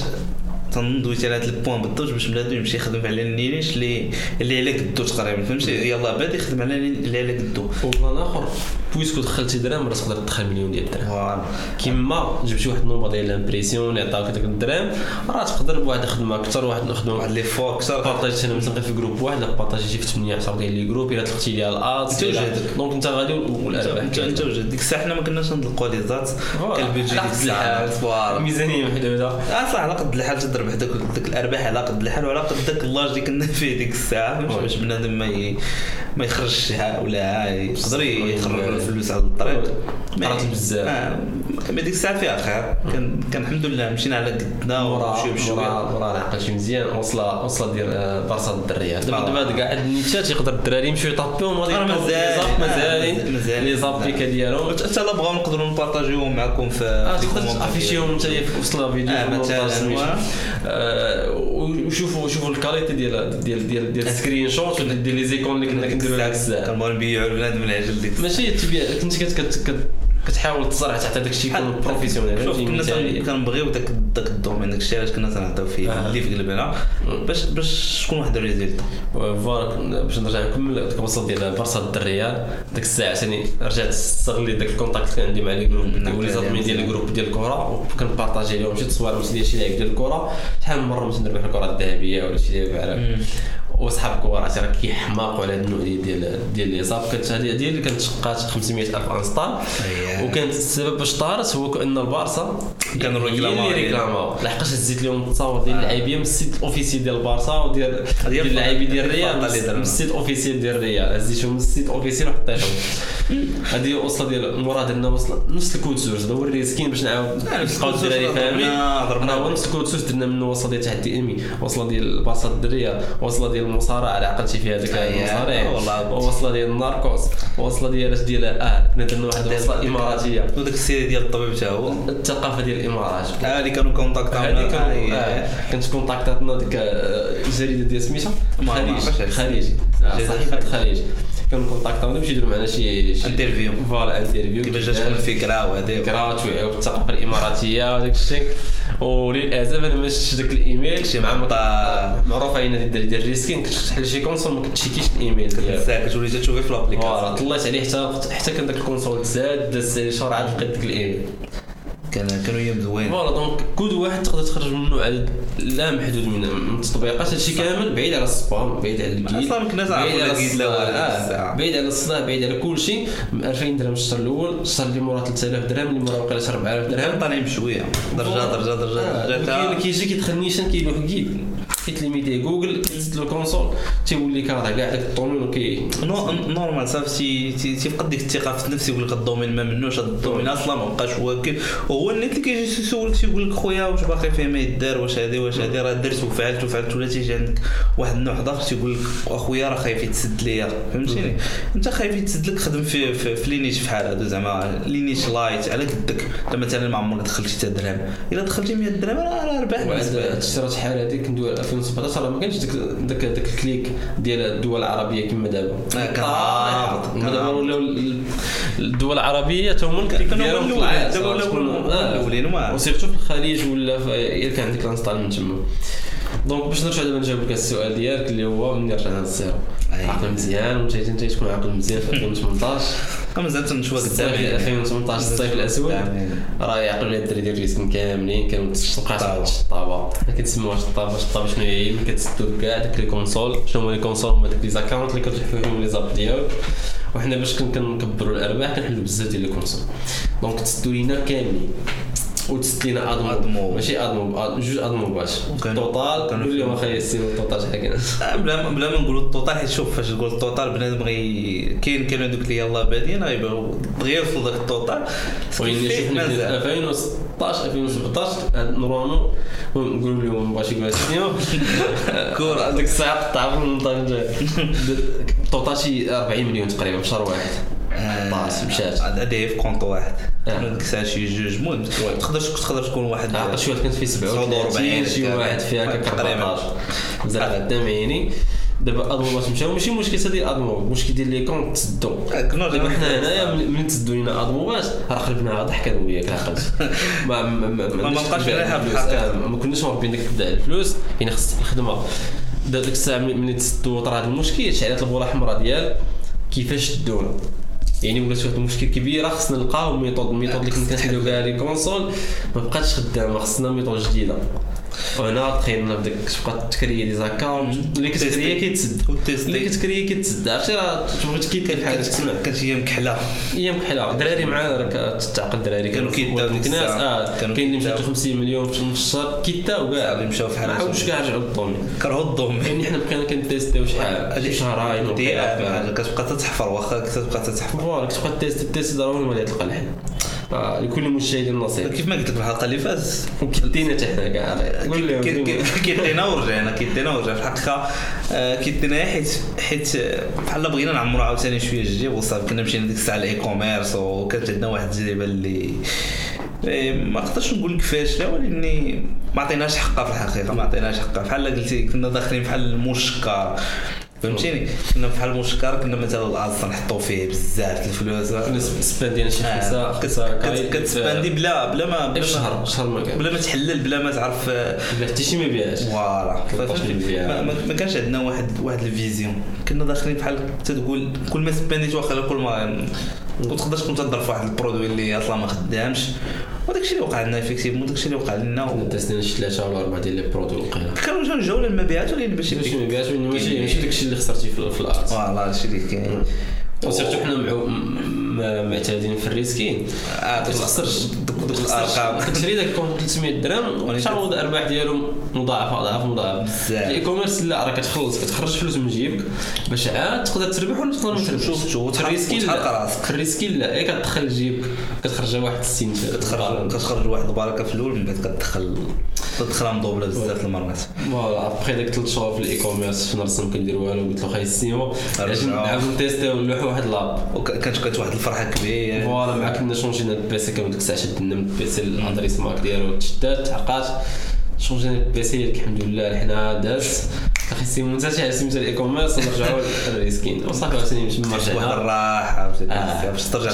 تنضويت على هذا ال point بالضبط باش بنادم يمشي يخدم على les niches اللي اللي على قدو تقريبا فهمتي؟ يلاه بادي يخدم على اللي على قدو و plan آخر. puisque دخلتي درهم راه تقدر تدخل مليون ديال الدرهم. voilà. كيما جبتي واحد ال nombre ديال ال impressions اللي عطاك داك الدرهم راه تقدر بواحد الخدمه أكثر واحد الخدمه واحد لي فوق أكثر. بارطاجيت أنا مثلا في groupe واحد بارطاجيتي في 8 10 ديال les groupes إلا دخلتي ليها وجهدك. دونك أنت غادي والارباح انت انت وجد ديك الساعة حنا ما كناش نطلقوا لي زات البيجي ديك. الساعة. فوالا. ميزانية محدوده آه صح على قد الحال تضرب داك داك الأرباح على قد الحال وعلى قد داك اللاج اللي كنا فيه ديك الساعة. باش بنادم ما. ما يخرجش ولا يقدر. يخرج الفلوس على الطريق. قرأت بزاف. آه، ما ديك الساعة فيها خير. كان كان الحمد لله مشينا على قدنا بشويه ورا ورا عقل شي مزيان. وصله وصلة ديال آه، برصه الدريات دابا آه. دابا كاع هاد النيتات يقدر الدراري يمشيو يطابيهم غادي راه يلقاو مازال. آه، مازال. لي زابليكا ديالهم. حتى لا بغاو نقدروا نبارطاجيوهم معكم في. نافيشيهم انت في وسط la vidéo آه، في مثلاً،. آه، وشوفوا شوفوا ال qualité ديال ديال ديال ديال ال screenshot ولا ديال les icônes اللي كنا كنديروا الساعة كنبغيو نبيعوا البنادم العجل ديك ماشي تبيع كنت كت كت كت كتحاول تصرح تحت داك الشيء يكون professionnel كنا كنبغيو داك داك ال domaine داك الشيء علاش كنا تنعطيو فيه آه. اللي في قلبنا باش باش تكون واحد ال result voilà باش نرجع نكمل ديك الوصل ديال برصه الريال ديك الساعة ثاني رجعت استغليت داك ال contact اللي عندي مع les groupes نعم، و les admins ديال مزيان. ال groupe ديال الكرة وكنبارطاجي لهم شي تصوير ديال شي لاعب ديال الكرة شحال من مرة مثلا نربح الكرة الذهبية ولا شي لاعب وصحاب الكره راه كيحماقوا على النوع ديال ديال ديال les apps. كانت هذه هذه اللي كانت شقات 500 ألف install أييه. وكانت السبب باش طارت هو كأن البارسا كانوا ريكلاماو. ريكلاماو. لحقاش هزيت لهم التصاور ديال اللاعبين من ال site officiel ديال البارسا وديال ديال اللاعبين ديال الريال. من. ال site officiel ديال الريال. هزيتهم من ال site officiel وحطيتهم هذه وصلة ديال مراد درنا وصله نفس الكود سورس هذا هو الريسكين باش نعاود الكود الدراري فاهمين؟ هو نفس الكود سورس درنا منه وصلة ديال تحدي علمي وصلة ديال البارسا الدرية وصلة ديال المصارعة عقلتي فيها هذاك أييه. المصارع آه، والله. وصله ديال الناركوس وصله ديال أش ديال آه درنا واحد الوصله إماراتية. وداك السيري ديال الطبيب تا هو. الثقافة ديال الإمارات. آه اللي كانوا كونتاكت هذه كانوا آه، كانت كونتاكتاتنا ديك آه، الجريدة ديال سميتها؟ ما عرفتش خليج. عرفت. خليج. آه، صحيفه خليج. كانوا كونتاكتاونا باش يديروا معنا شي interview voilà interview كيفاش جاتكم الفكرة وهذا فكرات ويعيو بالثقافه الإماراتية وداك الشيء. وللاسف أنا ما شفتش داك الإيميل. شي معمطه معروف عينا ديال ديال ال reskin كنت تحل شي console ما كتشيكيش الإيميل. ديالك كتولي تشوفي في voilà l'application طلعت عليه حتى حتى كان داك ال console تزاد داز شهر عاد لقيت داك الإيميل. كان كانوا أيام زوين voilà donc code واحد تقدر تخرج منه عدد لا محدود من التطبيقات هادشي كامل بعيد على ال spam بعيد على الجيل كناش عارفين بعيد على هذيك آه،. بعيد على الصلاة بعيد على كل شيء. 2000 درهم الشهر الأول الشهر اللي موراه 3000 درهم اللي موراه وقيلا شي 4000 درهم. طالعين بشوية. درجه درجه درجه درجه كيجي كيدخل نيشان كيلوح كيد كيتليميتي جوجل كتزيد له console تيولي كاره كاع داك ال domaine كي non normal صافي تي- تي- تيفقد ديك الثقه في النفس يقول لك ال domaine ما منوش هذا ال domaine أصلا ما بقاش واكل وهو النت اللي كيجي يسولك تيقول لك خويا واش باقي فيه ما يدار واش هادي واش هادي راه درت وفعلت وفعلت ولا تيجي عندك واحد النوع اخر تيقول لك اخويا راه خايف يتسد ليا فهمتيني انت خايف يتسد لك خدم في في, في les niches بحال هادو زعما les niches light على قدك انت مثلا ما عمرك دخلتي حتى درهم الا دخلتي 100 درهم راه ربح. الشرات شحال هذيك ندوي 2017 راه ما كانش داك داك داك ال clic ديال الدول العربية كما دابا آه، دابا. ولاو ال- الدول العربية تا هما ال clic كانوا ديالهم دابا ولاو آه. الأولين، وما- وسيرتو في الخليج ولا في- إلا كان عندك ال install من تما donc باش نرجع دابا نجاوب لك السؤال ديالك اللي هو منين رجعنا لل zéro. عقل مزيان وانت انت تكون عقل مزيان في 2018 مازال تنشوى الصيف قدامي 2018 الصيف الاسود. راه يعقلوا لي الدراري ديال ال reskin كاملين كانوا. واحد الشطابه ما كنسموهاش الطابه الشطابه شنو هي ملي كتسدو كاع داك les consoles. شنو هما les consoles؟ هما داك les accounts اللي كتفتحوا فيهم les apps ديالك وحنا باش كن- كنكبروا الأرباح كنحلوا بزاف ديال les consoles. donc تسدوا لينا كاملين. وتسد لينا AdMob AdMob. ماشي AdMob جوج AdMob باش وكان- total كانوا قول لهم اخايا السيمو ال total شحال كان آه، بلا بلا ما نقولوا ال total حيت شوف فاش تقول ال total بنادم غي كاين كانوا دوك اللي يلاه بادين غيبغيو دغيا يوصلوا داك ال total. مازال. 2016 2017 هاد normalement نقولوا لهم مبغاش يقولوا السيمو كورة. ديك الساعة قطع في المونتاج ال total شي 40 مليون تقريبا في شهر واحد. طاس مشات هذا في compte واحد. آه. ديك الساعة شي جوج المهم تقدر تقدر تكون واحد عقل واحد كانت 37 47 شي واحد فيها هكاك تقريبا. 14 مزال قدام عيني دابا AdMob ات مشاو ماشي مشكل ديال AdMob المشكل ديال les comptes تسدوا آه، دابا حنا هنايا ملي ملي تسدوا لينا AdMob ات راه خربنا ضحكه أنا وياك عقلت ما ما ما ما بقاش عليها. بالحقيقة. آه، ما كناش مربين ديك الفلوس يعني خص الخدمة. ديك الساعة ملي تسدوا طرا هذا المشكل شعلات البوله الحمراء ديال كيفاش تدونا. يعني ولات واحد المشكل كبيرة خصنا نلقاو ميثود الميثود اللي كنا كنحلو بها لي كونسول. ما بقاتش خدامة خصنا ميثود جديدة. وهنا دخلنا بداك تبقى تكري لي زاكونت اللي كتكري كيتسد. اللي كتكري كيتسد عرفتي راه تبغي تكيت الحاجة تسمع كانت هي مكحله أيام كحله دراري معانا راك تعقل دراري كانوا كيداو ديك الناس. آه كاين اللي كيداو. مشاو 50 مليون في الشهر كيتا وكاع اللي مشاو في حالات ما كاع رجعوا للدومين كرهوا الضوم يعني حنا بقينا كن test يو شحال هذه شهرين كتبقى تتحفر واخا كتبقى تتحفر voilà كتبقى test test ضروري ما تلقى الحل آه، لكل مجتهد نصيب كيف ما قلت لك في الحلقة اللي فاتت. و quitt ينا حتى حنا كاع. quitt ينا ورجعنا quitt ينا ورجعنا. في الحقيقة آه، quitt ينا حيت حيت آه، بحال بغينا نعمرو عاوتاني شوية الجيب وصافي كنا مشينا ديك الساعة ال e-commerce وكانت عندنا واحد التجربه اللي ما نقدرش نقول لك فاشله ولكني ما عطيناش حقها في الحقيقة ما عطيناش حقها. بحال قلتي كنا داخلين بحال المشكر. فهمتيني كنا بحال المشكر كنا مثلا الأرض نحطوا فيه بزاف الفلوس. كنا spend ينا شي خمسة آه، خمسة K كت spend ي بلا بلا ما بلا ما شهر شهر ما كان. بلا ما تحلل بلا ما تعرف آه، بلا حتى شي ما بيعش. voilà. ما, كانش عندنا واحد واحد ال vision. كنا داخلين بحال تقول كل ما spend يت واخا كل ما وتقدر تكون تهضر في واحد ال produit اللي أصلا ما خدامش وداك الشيء اللي وقع لنا effectivement داك الشيء اللي وقع لنا. دازنا شي ثلاثة ولا اربعه ديال les produits وقيلا كانوا جاو جوله المبيعات ولكن باش ماشي ما بيعش ماشي ماشي داكشي اللي خسرتي في في ال ads voilà هادشي اللي كاين وسيرتو حنا معتادين في ال reskin ما تخسرش دوك. الارقام كتشري داك كون 300 درهم تعوض الارباح ديالهم مضاعف اضعاف مضاعف بزاف. ال e-commerce لا راه كتخلص كتخرج فلوس من جيبك باش عاد تقدر تربح ولا تقدر ما تربحش شوف- ال reskin لا راسك. في ال reskin لا هي كتدخل لجيبك كتخرجها واحد 60 كتخرج كتخرج واحد البركه في الأول من بعد كتدخل تدخلها مضوبله بزاف المرات فوالا ابخي داك ثلاث شهور في الاي كوميرس فين رسم كندير والو قلت له خاي رجعوا. نعاودو نتيستيو ونلوحو واحد لاب. وكانت كانت واحد الفرحة كبيرة فوالا مع كنا شونجينا البيسي كان ديك الساعة شدنا من البيسي الادريس مارك ديالو تشدات تعقات شونجينا البيسي الحمد لله حنا داز. أخي انت شي سيمون الاي كوميرس ونرجعوا للريسكين وصافي نمشي من واحد. رجعنا الراحه آه. باش ترجع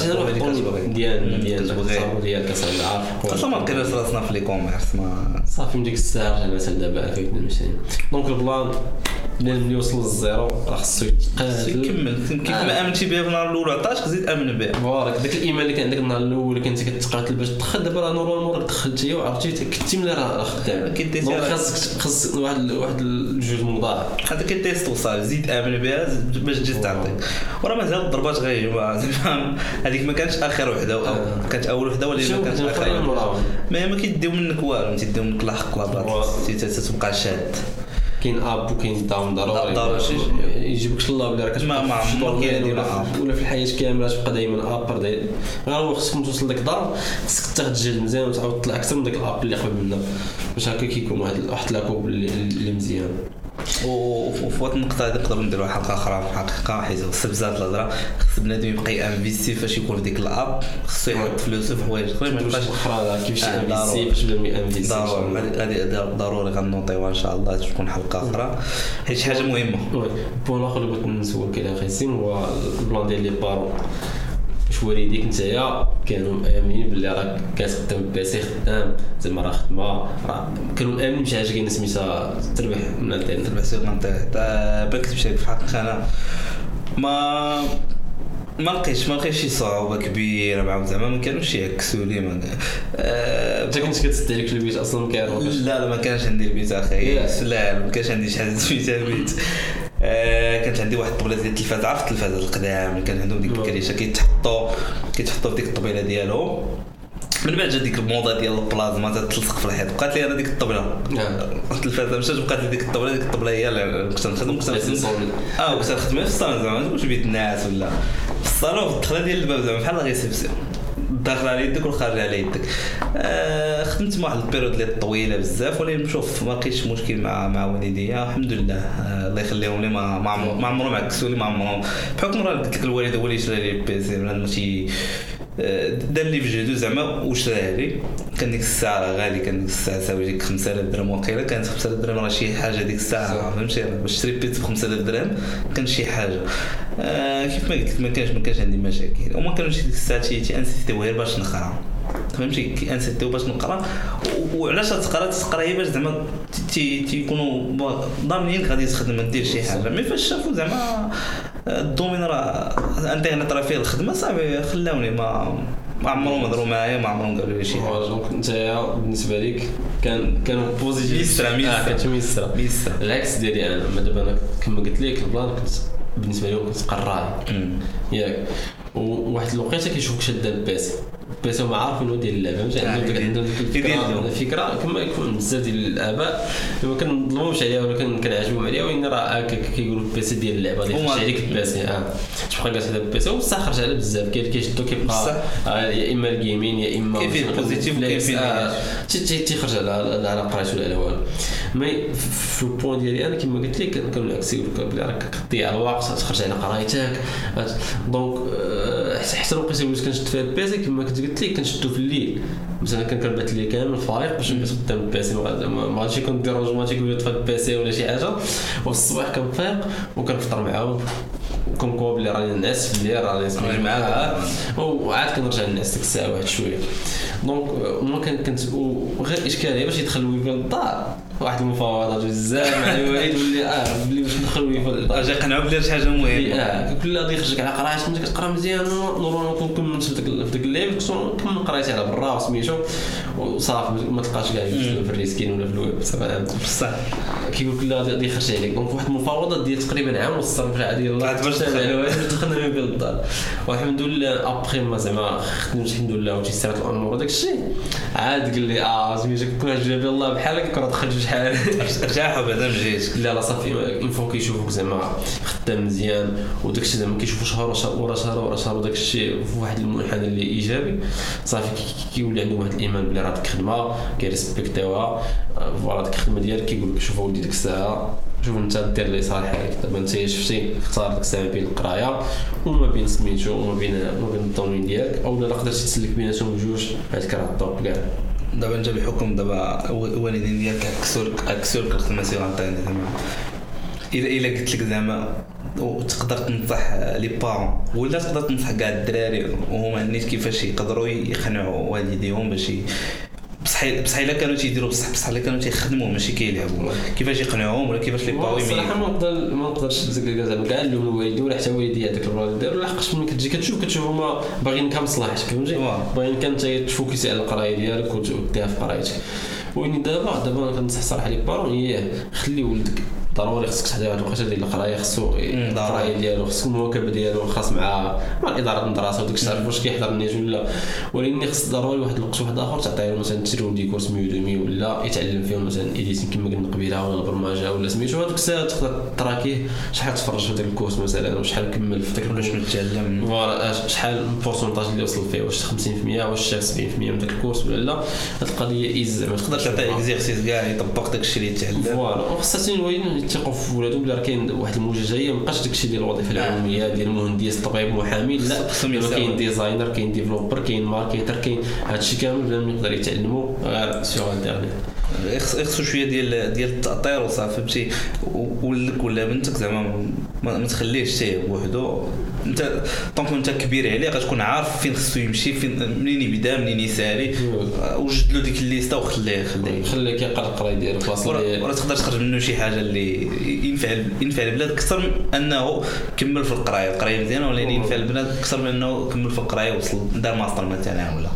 ديال ديال الصابون ديال كاس العارف أصلا ما بقيناش راسنا في لي كوميرس ما صافي من ديك الساعة رجعنا مثلا دابا 2022 دونك البلان ديال ملي وصل للزيرو راه خصو يتقاتل كمل كيف ما امنتي بها في النهار الأول عطاش زيد امن بها فوالا داك الايمان اللي كان عندك النهار الأول اللي كنت كتقاتل باش تدخل دابا راه نورمالمون راك دخلتي وعرفتي كنتي ملي راه خدام دونك خاصك خاص واحد واحد الجوج مضاعف هذا كتيست وصافي زيد امن بها باش تجي تعطيك وراه مازال الضربات غيجيو زعما هذيك ما كانتش اخر وحده أو آه. كانت اول وحده ولا ما كانتش اخر. المراون ما ما كيديو منك والو تيديو منك الحق فوالا. لاباط تبقى شاد كاين اب وكاين داون ضروري. ضروري. يجيبكش الله بلي راك ما- عمرك يدير ولا, اب. ولا في الحياة كاملة تبقى دائما اب غير هو خصك توصل لك دار خصك تاخذ الجهد مزيان وتعاود تطلع أكثر من داك الاب اللي قبل منها باش هكا كيكون واحد واحد لاكوب اللي مزيان. وفي واحد النقطة هذه نقدروا نديروا حلقة أخرى في الحقيقة حيت خص بزاف الهضرة. خص بنادم يبقى ي investi فاش يكون في ديك ال up خصو يحط فلوسه في حوايج اخرين ما يبقاش أخرى كيفاش investi. باش بدا investi ضروري. ضروري غن note يوها إن شاء الله تكون حلقة أخرى. حيت مهمة. oui. point الآخر اللي بغيت نسولك عليه أخي سيمو هو ال plan ديال les parents. واش والديك نتايا؟ كانوا مآمنين باللي راك كتخدم PC خدام. زعما راه خدمة. راه كانوا مآمنين بشي حاجة كاينة سميتها تربح من الانترنت تبع سوق نطيح بان كتب شي في الحقيقة أنا. ما ما لقيتش ما لقيتش شي صعوبة كبيرة معاهم. زعما ما كانوش يعكسوا لي ما آه، انت كنت كتسد عليك في البيت أصلا؟ ما كيعرفوش لا لا ما كانش عندي البيت أخي. لا ما كانش عندي شي حاجة سميتها البيت. آه كانت عندي واحد الطبلة ديال التلفاز. عرفت التلفاز القدام اللي كان عندهم ديك آه. الكريشة؟ كيتحطوا كيتحطوا في ديك الطبيله ديالهم من بعد جات ديك الموضة ديال البلازما تتلصق في الحيط. بقات لي أنا ديك الطبلة. آه. التلفازه مشات بقات لي ديك الطبلة. ديك الطبلة هي اللي كنت نخدم كنت نخدم. آه كنت نخدم في الصالون. زعما ما بيت الناس ولا. في الصالون في الدخله ديال الباب زعما بحال réception داخل على يدك والخارج على يدك آه خدمت واحد ال période اللي طويلة بزاف ولكن شوف ما لقيتش مشكل مع مع والديا الحمد لله. آه الله يخليهم لي ما ما عمرهم لي ما عمرهم بحكم راه قلت لك الوالد هو اللي شرى لي ال PC لأنه شي آه، دار لي في جهدو زعما وشراها لي؟ كان ديك الساعة راه غالي كان ديك الساعة ساوي ديك 5000 درهم وقيلة. كانت 5000 درهم راه شي حاجة ديك الساعة فهمتي؟ باش تشري PC ب 5000 درهم كان شي حاجة. آه كيف ما قلت لك ما كانش ما كانش عندي مشاكل. وما كانوش ديك الساعة تي تي insist يو غير باش نقرا. فهمتي؟ كي insist يو باش نقرا. وعلاش تقرا تقرا هي باش زعما تي- تيكونوا ضامنين غادي تخدم دير شي حاجة. mais فاش شافوا زعما آه، ال domaine راه الإنترنت راه فيه الخدمة صافي خلاوني. ما ما عمرهم هضروا معايا ما عمرهم قالوا لي شي حاجة. donc انت بالنسبة لك كان كانوا positif ميسرة، ميسرة. آه كانت ميسرة. ميسرة. العكس ديالي أنا. دابا أنا كما قلت لك ال plan كنت بالنسبة لي كنت قراي أمم. ياك وواحد الوقيتة كيشوفك شاد ال PC ال PC هما عارفين هو ديال اللعبة. فهمتي؟ عندهم الفكرة لهم. الفكرة كما يكون بزاف ديال الآباء. ما كنظلموش عليها ولا كن- كنعجبهم عليها. وين راه هكا كيقولوا ال PC ديال اللعبة. اللي خرج عليك ال PC آه. تبقى جالس على ال PC وبصح خرج على بزاف. كاين اللي كيشدو. كيبقى آه، يا إما ال en:gaming يا إما كاين فيه واش ال positif وكاين فيه تيخرج على على قرايته ولا على والو mais في ال point ديالي أنا كما قلت لك العكسي بلي راك كتضيع الوقت تخرج على قرايتك. donc حتى الوقيته اللي كنشد فيها ال PC كما كنت قلت لك كنشدو في الليل. مثلا كان كنبات الليل كامل فايق باش نبات قدام البيسي ما غاد- ما ما غاديش يكون ديرونجمون تيقول لي طفى البيسي ولا شي حاجة. وفي الصباح كنفيق وكنفطر معاهم كونكوا بلي راني نعس في الليل راني راني سميتو معاك. معاه وعاد كنرجع نعس ديك الساعة واحد شوية. دونك ما كان كنت وغير اشكاليه باش يدخل الويفي للدار. واحد المفاوضات بزاف مع الوالد واللي آه بلي باش ندخل للدار. أجي قنعوا بلي شي حاجة مهمة. آه كل غادي يخرجك على قرايه ملي كتقرا مزيان. نورمالمون كون كملت في في داك الليل كنكمل قرايتي على برا وسميتو. وصافي ما تلقاش كاع في الريسكين ولا في الويب بصح. كيقول كل غادي يخرج عليك. دونك واحد المفاوضات ديال تقريبا عام ونص تدخل. على والد باش دخلنا في الدار والحمد لله أبخي ما زعما خدمت الحمد لله وتيسرت الأمور. وداك الشيء عاد قال لي آه سميتو كون جاب الله بحالك كون دخلت شحال رجعها بعدا مجيت لا لا صافي. اون فوا كيشوفوك زعما خدام مزيان وداك الشيء زعما كيشوفو شهر ورا شهر ورا شهر وداك الشيء في واحد المنحنى اللي إيجابي. صافي كي- كي- كيولي عندهم واحد الإيمان بلي راه ديك خدمه كي respectيوها آه، voilà ديك الخدمة ديالك كيقول لك شوف ولدي ديك الساعة شوف انت دير اللي صالح عليك. دابا انت شفتي؟ اختار ديك الساعة بين القراية وما بين سميتو وما بين ما بين ال domaine ديالك أو لا قدرتي تسلك بيناتهم بجوج هذيك راه الطوب كاع. دابا انت بحكم دابا الوالدين ديالك عكسولك عكسولك الخدمه سير عطيني زعما إلا إلا قلت لك زعما وتقدر تنصح لي بارون ولا تقدر تنصح كاع الدراري وهما نيت كيفاش يقدروا يقنعوا والديهم باش بصح بصح إلا كانوا تيديروا بصح بصح إلا كانوا تيخدموا ماشي كيلعبوا. كيفاش يقنعوهم ولا كيفاش les parents الصراحة ما نقدر ما نقدرش زعما. كاع نلوم الوالدين ولا حتى والدي هذاك الولد دار لحقاش ملي كتجي كتشوف كتشوف هما باغيين كمصلحتك فهمتي واه. باغيين كان ت focusي على القراية ديالك وت- وديها في قرايتك. وين دابا دابا كنصح صراحة les parents هي خلي ولدك ضروري خصك تحضر واحد الوقيته ديال القراية خصو. القراية ديالو خصو المواكبة ديالو خاص مع مع اداره المدرسة وداك الشيء عارف واش كيحضر النيت ولا ولكن خص ضروري واحد الوقت واحد آخر تعطيه مثلا تشريو دي كورس ميودومي ولا يتعلم فيهم مثلا ايديتين كما قلنا قبيلة ولا البرمجة ولا سميتو هذوك الساعات تقدر تراكيه شحال تفرج في ذاك الكورس مثلا وشحال كمل في ذاك ولا شنو تتعلم فوالا اش- شحال البورسونتاج اللي وصل فيه واش 50% واش شاف 70% من ذاك الكورس ولا لا. هاد القضية ايز زعما تقدر تعطي اكزيرسيس كاع يطبق داك الشيء اللي يتعلم. فوالا. وخاصة يثقوا في ولادهم بلا راه كاين واحد الموجه ما بقاش داكشي ديال الوظيفة العمومية ديال المهندس طبيب محامي لا دابا. كاين designer كاين developer كاين marketer كاين هادشي كامل بنادم يقدر يتعلمو غير sur internet يخص- يخصو شوية ديال ديال التأطير وصافي فهمتي؟ ولدك ولا بنتك زعما ما, ما تخليهش تايه بوحدو. انت donc انت كبير عليه غتكون عارف فين خصو يمشي فين منين يبدا منين يسالي وجد له ديك ال liste وخليه خليه. خليه كيقرا القرايه ديالو بلاصه ورا ديال ورا تقدر تخرج منه شي حاجة اللي ينفع ينفع البلاد أكثر من أنه كمل في القراية. القراية مزيانة ولكن ينفع البلاد أكثر من أنه كمل في القراية وصل دار ماستر مثلا ولا.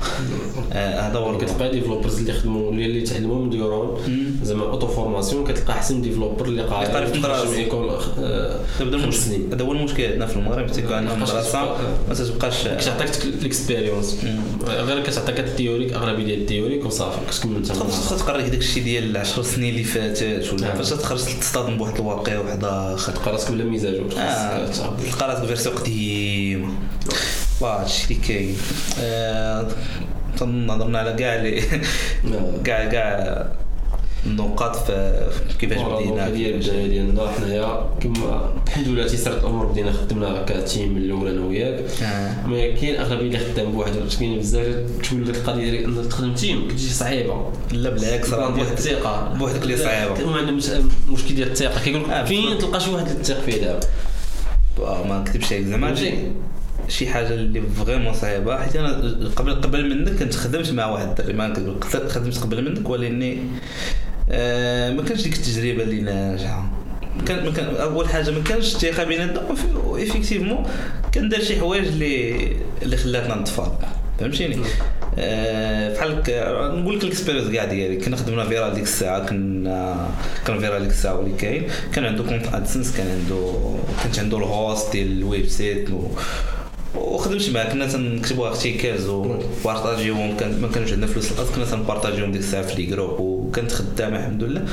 هذا هو الوضع. كتلقى developers اللي خدموا اللي تعلموا من dehors. زعما auto-formation كتلقى أحسن developer اللي قاري في. من école آه، هو خمس سنين. هذا هو المشكل عندنا في المغرب تيكون عندنا مدرسه ما تبقاش كتعطيك ال expérience غير كتعطيك ال théorique اغلبيه ديال ال théorique وصافي كتكمل خاصك تقرا داك الشيء ديال 10 سنين اللي فاتت ولا آه. فاش تخرج تصطدم بواحد الواقع واحد اخر تلقى راسك بلا مزاج آه تلقى راسك version قديمة. واه هادشي اللي كاين. آه، هضرنا على كاع لي كاع كاع النقاط في كيفاش بدينا ديال البداية ديالنا حنايا كما الحمد لله تيسرت الأمور بدينا خدمنا هكا team من الأول أنا وياك. آه. ما كاين أغلبية اللي خدام بوحدو كاين بزاف تولي القضية ديال انك تخدم team كتجي صعيبة. لا بالعكس راه بواحد الثقة. بوحدك اللي صعيبة. ما عندهم مشكل ديال الثقة. كيقول آه، لك فين تلقى شي واحد اللي تثق فيه دابا؟ آه، ما نكذبش عليك زعما؟ شي حاجة اللي vraiment صعيبة حيت أنا قبل قبل منك كنت خدمت مع واحد الدري ما خدمت قبل منك ولكني آه ما كانش ديك التجربة اللي ناجحة. كان ما كان أول حاجة ما كانش الثقة بيناتنا effectivement كان دار شي حوايج اللي اللي خلاتنا نتفاق. فهمتيني؟ آه بحال نقول لك ال experience كاع ديالي. كنا خدمنا viral ديك الساعة كنا كان viral ديك الساعة اللي كاين. كان عنده compte AdSense كان عنده كانت عنده ال host ديال ال website و وخدمت معاه كنا تنكتبوا articles و partageيوهم كان ما كانش عندنا فلوس كنا تن partageيوهم ديك الساعة في les groupes وكانت خدامه الحمد لله.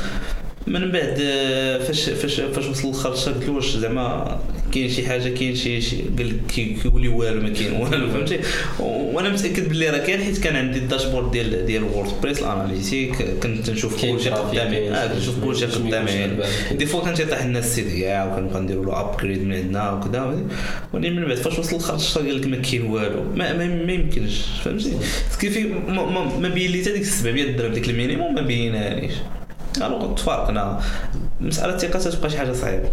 من بعد آه، فاش فاش فاش وصل الخرشه قلت له واش زعما كاين شي حاجة كاين شي شي قال لك كي- كيقول لي والو ما كاين والو فهمتي؟ وأنا متأكد باللي راه كاين حيت كان عندي ال dashboard ديال ديال WordPress ال analytics كنت نشوف كلشي قدامي. آه كنشوف كلشي قدامي. des fois كان تيطيح لنا ال site كاع وكنبقى نديروا له upgrade من عندنا وكذا ولكن من بعد فاش وصل الخرج قال لك ما كاين والو. ما, ما, ما يمكنش فهمتي؟ كيف ما, ما, ما بين لي حتى ديك 700 درهم ديك ال minimum ما بينانيش alors تفارقنا مسألة الثقة تبقى شي حاجة صعيبة.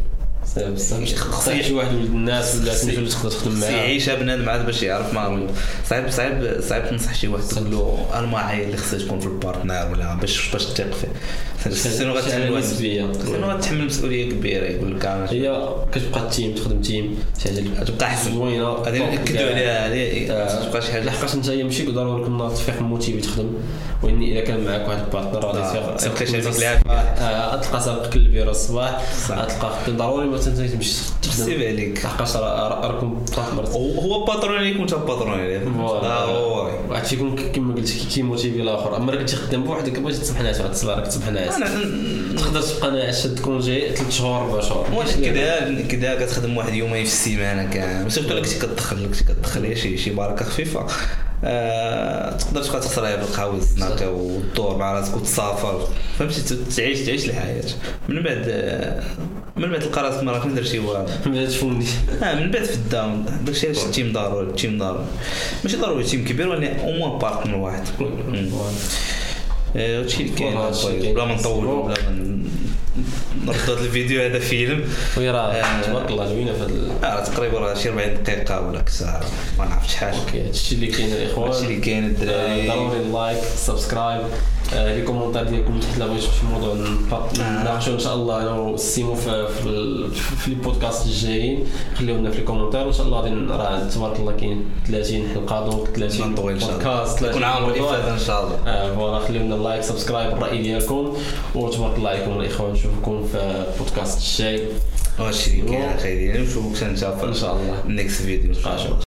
خصك شي واحد ولد الناس ولا سميتو اللي تقدر تخدم معاه يعيشها بنادم عاد باش يعرف ما صعيب صعيب صعيب تنصح شي واحد تقول له المعايير اللي خصها تكون في ال partner ولا باش باش تثق فيه. sinon غتحمل sinon غتحمل مسؤولية كبيرة يقول لك هي كتبقى ال team تخدم team. شي حاجة اللي تبقى أحسن. زوينة. غادي ناكدوا عليها هذه تبقى شي حاجة. لحقاش أنت ماشي ضروري كل نهار تفيق motivé تخدم. وان إذا كان معك واحد ال partner غادي آه، تفيق. خمسة العافية. الصباح، آه، تلقى سابق البيرو الصباح. تلقى ضروري ما تنسى تمشي تخدم عليك. لحقاش راكم partner هو- هو patron عليك وانت patron عليه. ضروري واحد فيكم كما قلت كي- كيموتيفي الآخر. أما راك كنتي خدام بوحدك بغيتي تسمح ناس واحد الصباح راك تسمح ناس تقدر تبقى ناعس شاد congé ثلاث شهور أربع شهور. كذا كذا كتخدم واحد يومين في السيمانة كامل. surtout كنتي كتدخل كنتي كتدخل شي شي بركة خفيفة. آه، تقدر تبقى تخسر بالقهوز هكا وتدور مع راسك وتسافر. فهمتي؟ تعيش تعيش الحياة. من بعد آه، من بعد تلقى راسك ما راك ما درت شي والو. ما تفهمني آه من بعد في ال down داكشي علاش ال team ضروري ال team ضروري ماشي ضروري team كبير ولكن au moins partner واحد. مم. آه، هادشي اللي كاين. هادشي طيب، كاين. بلا ما نطولوا بلا ما نرد هذا الفيديو هذا فيلم. oui راه آه. تبارك الله زوينه في هذا آه تقريبا راه شي 40 دقيقة ولا كسا ما نعرف شحال. OK هادشي اللي كاين الاخوان هادشي اللي كاين الدراري. آه، ضروري like subscribe. آه، les commentaires ديالكم تحت بغيتو شي موضوع آه. نناقشوا إن شاء الله أنا وسيمو في في, les podcasts الجايين. خليو لنا في les commentaires وان شاء الله غادي راه تبارك الله كاين 30 حلقة donc 30 نطول إن شاء الله. بودكاست 30 كون عامر موضوع. الإفادة إن شاء الله. آه، voilà خليو لنا like subscribe الرأي ديالكم. وتبارك الله عليكم الاخوان نشوفكم في البودكاست الجاي هادشي اللي كاين أخي نشوفك إن شاء الله. ال next video إن شاء الله.